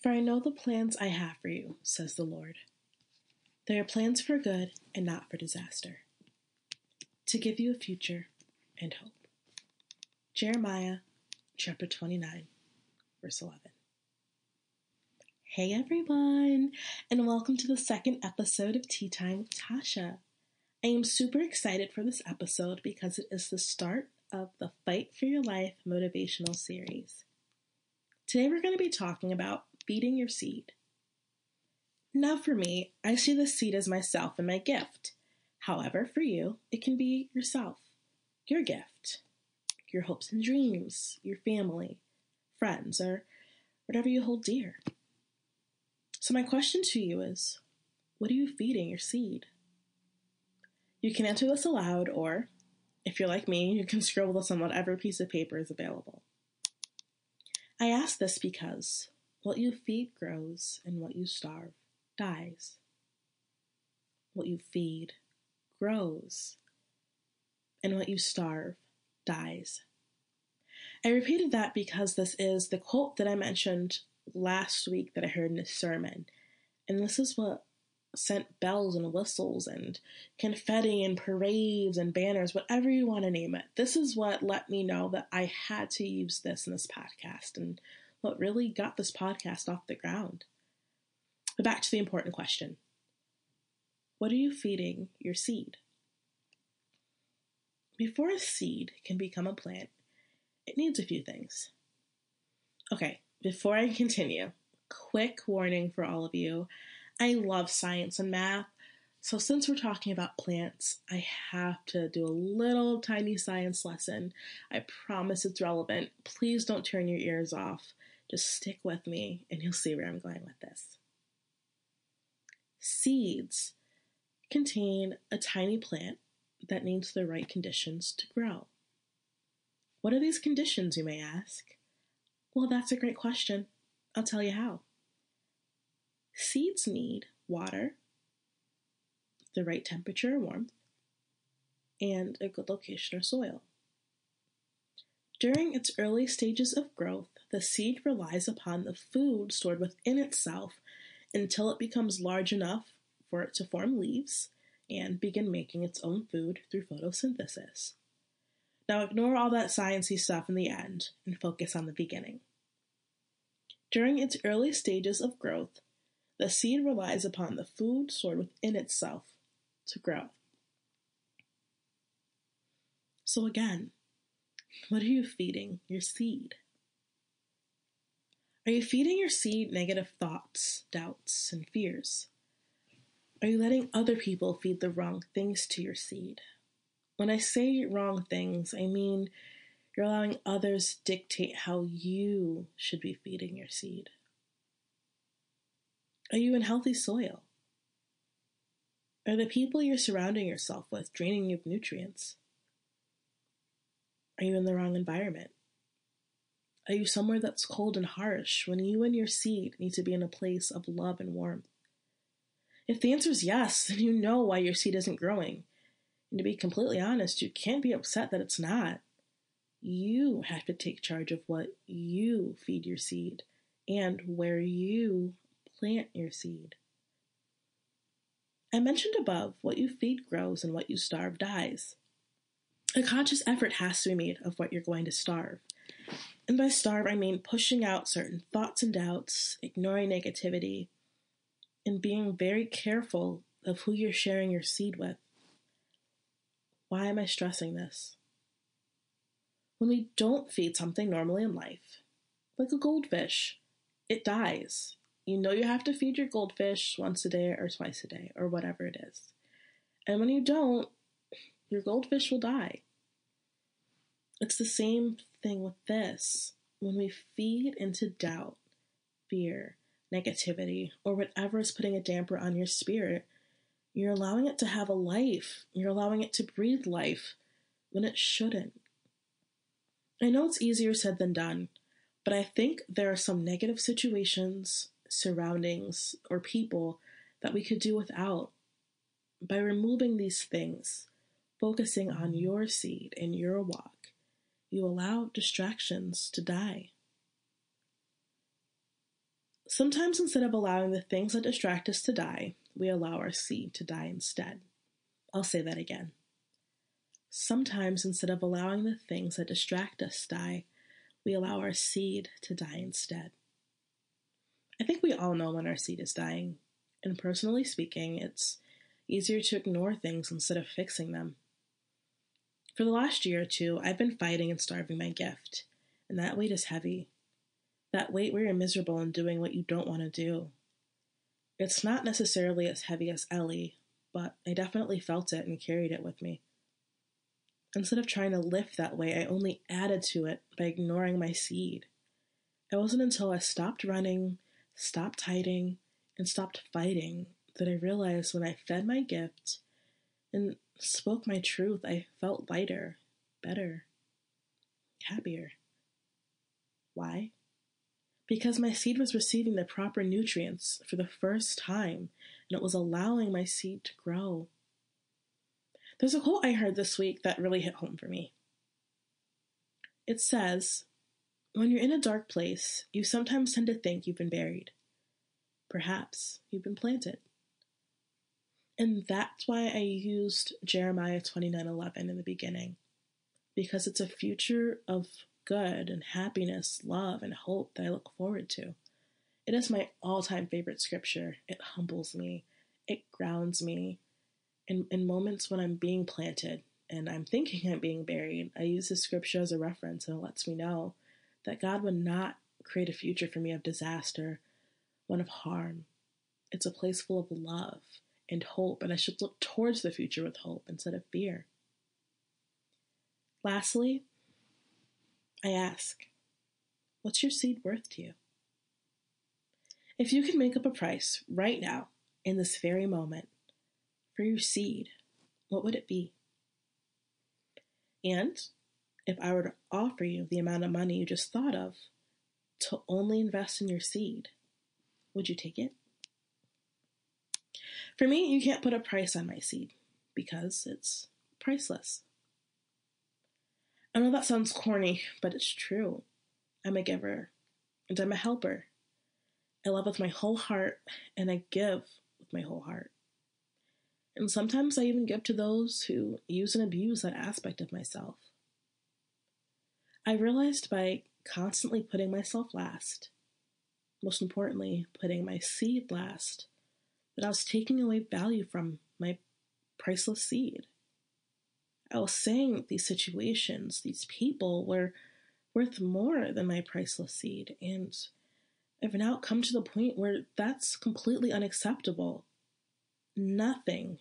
For I know the plans I have for you, says the Lord. They are plans for good and not for disaster, to give you a future and hope. Jeremiah chapter 29, verse 11. Hey everyone, and welcome to the second episode of Tea Time with Tasha. I am super excited for this episode because it is the start of the Fight for Your Life motivational series. Today we're going to be talking about feeding your seed. Now, for me, I see the seed as myself and my gift. However, for you, it can be yourself, your gift, your hopes and dreams, your family, friends, or whatever you hold dear. So, my question to you is what are you feeding your seed? You can answer this aloud, or if you're like me, you can scribble this on whatever piece of paper is available. I ask this because what you feed grows, and what you starve dies. What you feed grows, and what you starve dies. I repeated that because this is the quote that I mentioned last week that I heard in a sermon. And this is what sent bells and whistles and confetti and parades and banners, whatever you want to name it. This is what let me know that I had to use this in this podcast and what really got this podcast off the ground. But back to the important question What are you feeding your seed? Before a seed can become a plant, it needs a few things. Okay, before I continue, quick warning for all of you. I love science and math, so since we're talking about plants, I have to do a little tiny science lesson. I promise it's relevant. Please don't turn your ears off. Just stick with me and you'll see where I'm going with this. Seeds contain a tiny plant that needs the right conditions to grow. What are these conditions, you may ask? Well, that's a great question. I'll tell you how. Seeds need water, the right temperature or warmth, and a good location or soil. During its early stages of growth, the seed relies upon the food stored within itself until it becomes large enough for it to form leaves and begin making its own food through photosynthesis. Now ignore all that sciencey stuff in the end and focus on the beginning. During its early stages of growth, the seed relies upon the food stored within itself to grow. So again, what are you feeding your seed? Are you feeding your seed negative thoughts, doubts, and fears? Are you letting other people feed the wrong things to your seed? When I say wrong things, I mean you're allowing others dictate how you should be feeding your seed. Are you in healthy soil? Are the people you're surrounding yourself with draining you of nutrients? Are you in the wrong environment? Are you somewhere that's cold and harsh when you and your seed need to be in a place of love and warmth? If the answer is yes, then you know why your seed isn't growing. And to be completely honest, you can't be upset that it's not. You have to take charge of what you feed your seed and where you plant your seed. I mentioned above what you feed grows and what you starve dies. A conscious effort has to be made of what you're going to starve. And by starve, I mean pushing out certain thoughts and doubts, ignoring negativity, and being very careful of who you're sharing your seed with. Why am I stressing this? When we don't feed something normally in life, like a goldfish, it dies. You know you have to feed your goldfish once a day or twice a day or whatever it is. And when you don't, your goldfish will die. It's the same thing with this. When we feed into doubt, fear, negativity, or whatever is putting a damper on your spirit, you're allowing it to have a life. You're allowing it to breathe life when it shouldn't. I know it's easier said than done, but I think there are some negative situations, surroundings, or people that we could do without. By removing these things, focusing on your seed and your walk, you allow distractions to die. Sometimes instead of allowing the things that distract us to die, we allow our seed to die instead. I'll say that again. Sometimes instead of allowing the things that distract us die, we allow our seed to die instead. I think we all know when our seed is dying, and personally speaking, it's easier to ignore things instead of fixing them. For the last year or two, I've been fighting and starving my gift, and that weight is heavy. That weight where you're miserable and doing what you don't want to do. It's not necessarily as heavy as Ellie, but I definitely felt it and carried it with me. Instead of trying to lift that weight, I only added to it by ignoring my seed. It wasn't until I stopped running, stopped hiding, and stopped fighting that I realized when I fed my gift and spoke my truth, I felt lighter, better, happier. Why? Because my seed was receiving the proper nutrients for the first time, and it was allowing my seed to grow. There's a quote I heard this week that really hit home for me. It says, When you're in a dark place, you sometimes tend to think you've been buried. Perhaps you've been planted. And that's why I used Jeremiah 29:11 in the beginning because it's a future of good and happiness, love and hope that I look forward to. It is my all-time favorite scripture. It humbles me, it grounds me. In in moments when I'm being planted and I'm thinking I'm being buried, I use this scripture as a reference and it lets me know that God would not create a future for me of disaster, one of harm. It's a place full of love and hope, and I should look towards the future with hope instead of fear. Lastly, I ask, what's your seed worth to you? If you could make up a price right now, in this very moment, for your seed, what would it be? And if I were to offer you the amount of money you just thought of to only invest in your seed, would you take it? For me, you can't put a price on my seed because it's priceless. I know that sounds corny, but it's true. I'm a giver and I'm a helper. I love with my whole heart and I give with my whole heart. And sometimes I even give to those who use and abuse that aspect of myself. I realized by constantly putting myself last, most importantly, putting my seed last, that I was taking away value from my priceless seed. I was saying these situations, these people were worth more than my priceless seed, and I've now come to the point where that's completely unacceptable. Nothing,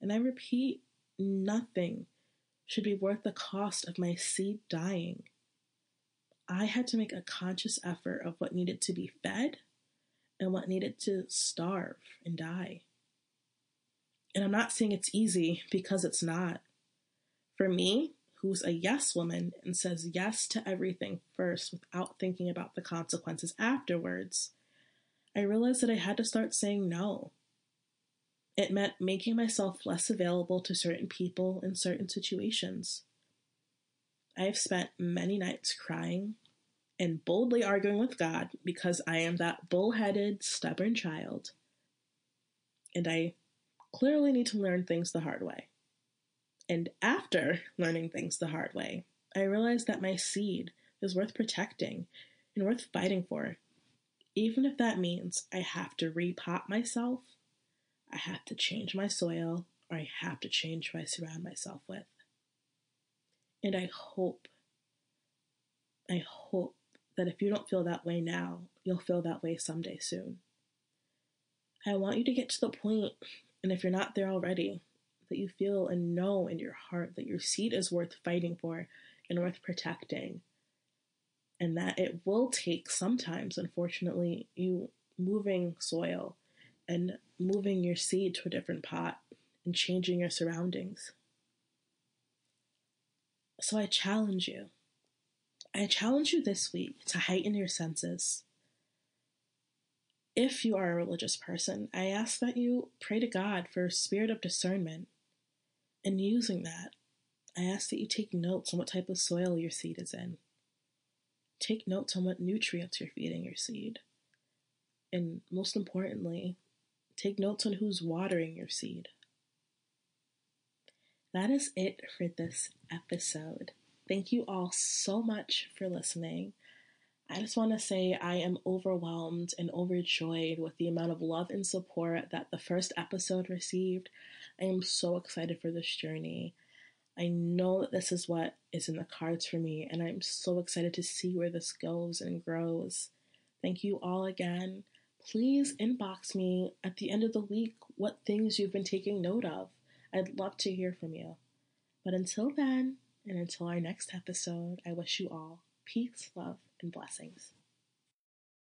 and I repeat, nothing should be worth the cost of my seed dying. I had to make a conscious effort of what needed to be fed and what needed to starve and die. And I'm not saying it's easy because it's not. For me, who's a yes woman and says yes to everything first without thinking about the consequences afterwards, I realized that I had to start saying no. It meant making myself less available to certain people in certain situations. I have spent many nights crying and boldly arguing with God because I am that bullheaded, stubborn child. And I clearly need to learn things the hard way. And after learning things the hard way, I realized that my seed is worth protecting and worth fighting for. Even if that means I have to repot myself, I have to change my soil, or I have to change who I surround myself with. And I hope, I hope that if you don't feel that way now, you'll feel that way someday soon. I want you to get to the point, and if you're not there already, that you feel and know in your heart that your seed is worth fighting for and worth protecting. And that it will take sometimes, unfortunately, you moving soil and moving your seed to a different pot and changing your surroundings. So I challenge you I challenge you this week to heighten your senses. If you are a religious person, I ask that you pray to God for a spirit of discernment. And using that, I ask that you take notes on what type of soil your seed is in. Take notes on what nutrients you're feeding your seed. And most importantly, take notes on who's watering your seed. That is it for this episode. Thank you all so much for listening. I just want to say I am overwhelmed and overjoyed with the amount of love and support that the first episode received. I am so excited for this journey. I know that this is what is in the cards for me, and I'm so excited to see where this goes and grows. Thank you all again. Please inbox me at the end of the week what things you've been taking note of. I'd love to hear from you. But until then, and until our next episode, I wish you all peace, love, and blessings.